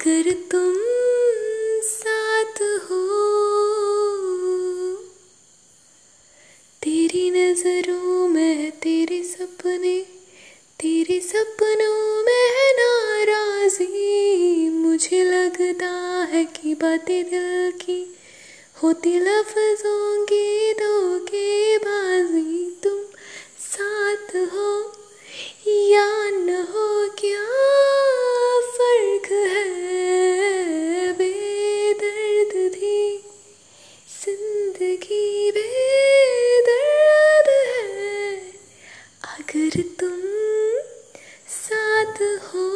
अगर तुम साथ हो, तेरी नज़रों में तेरे सपने, तेरे सपनों में है नाराजी। मुझे लगता है कि बातें दिल की होती, लफ्जों की दो के बाद ज़िंदगी बेदर्द है। अगर तुम साथ हो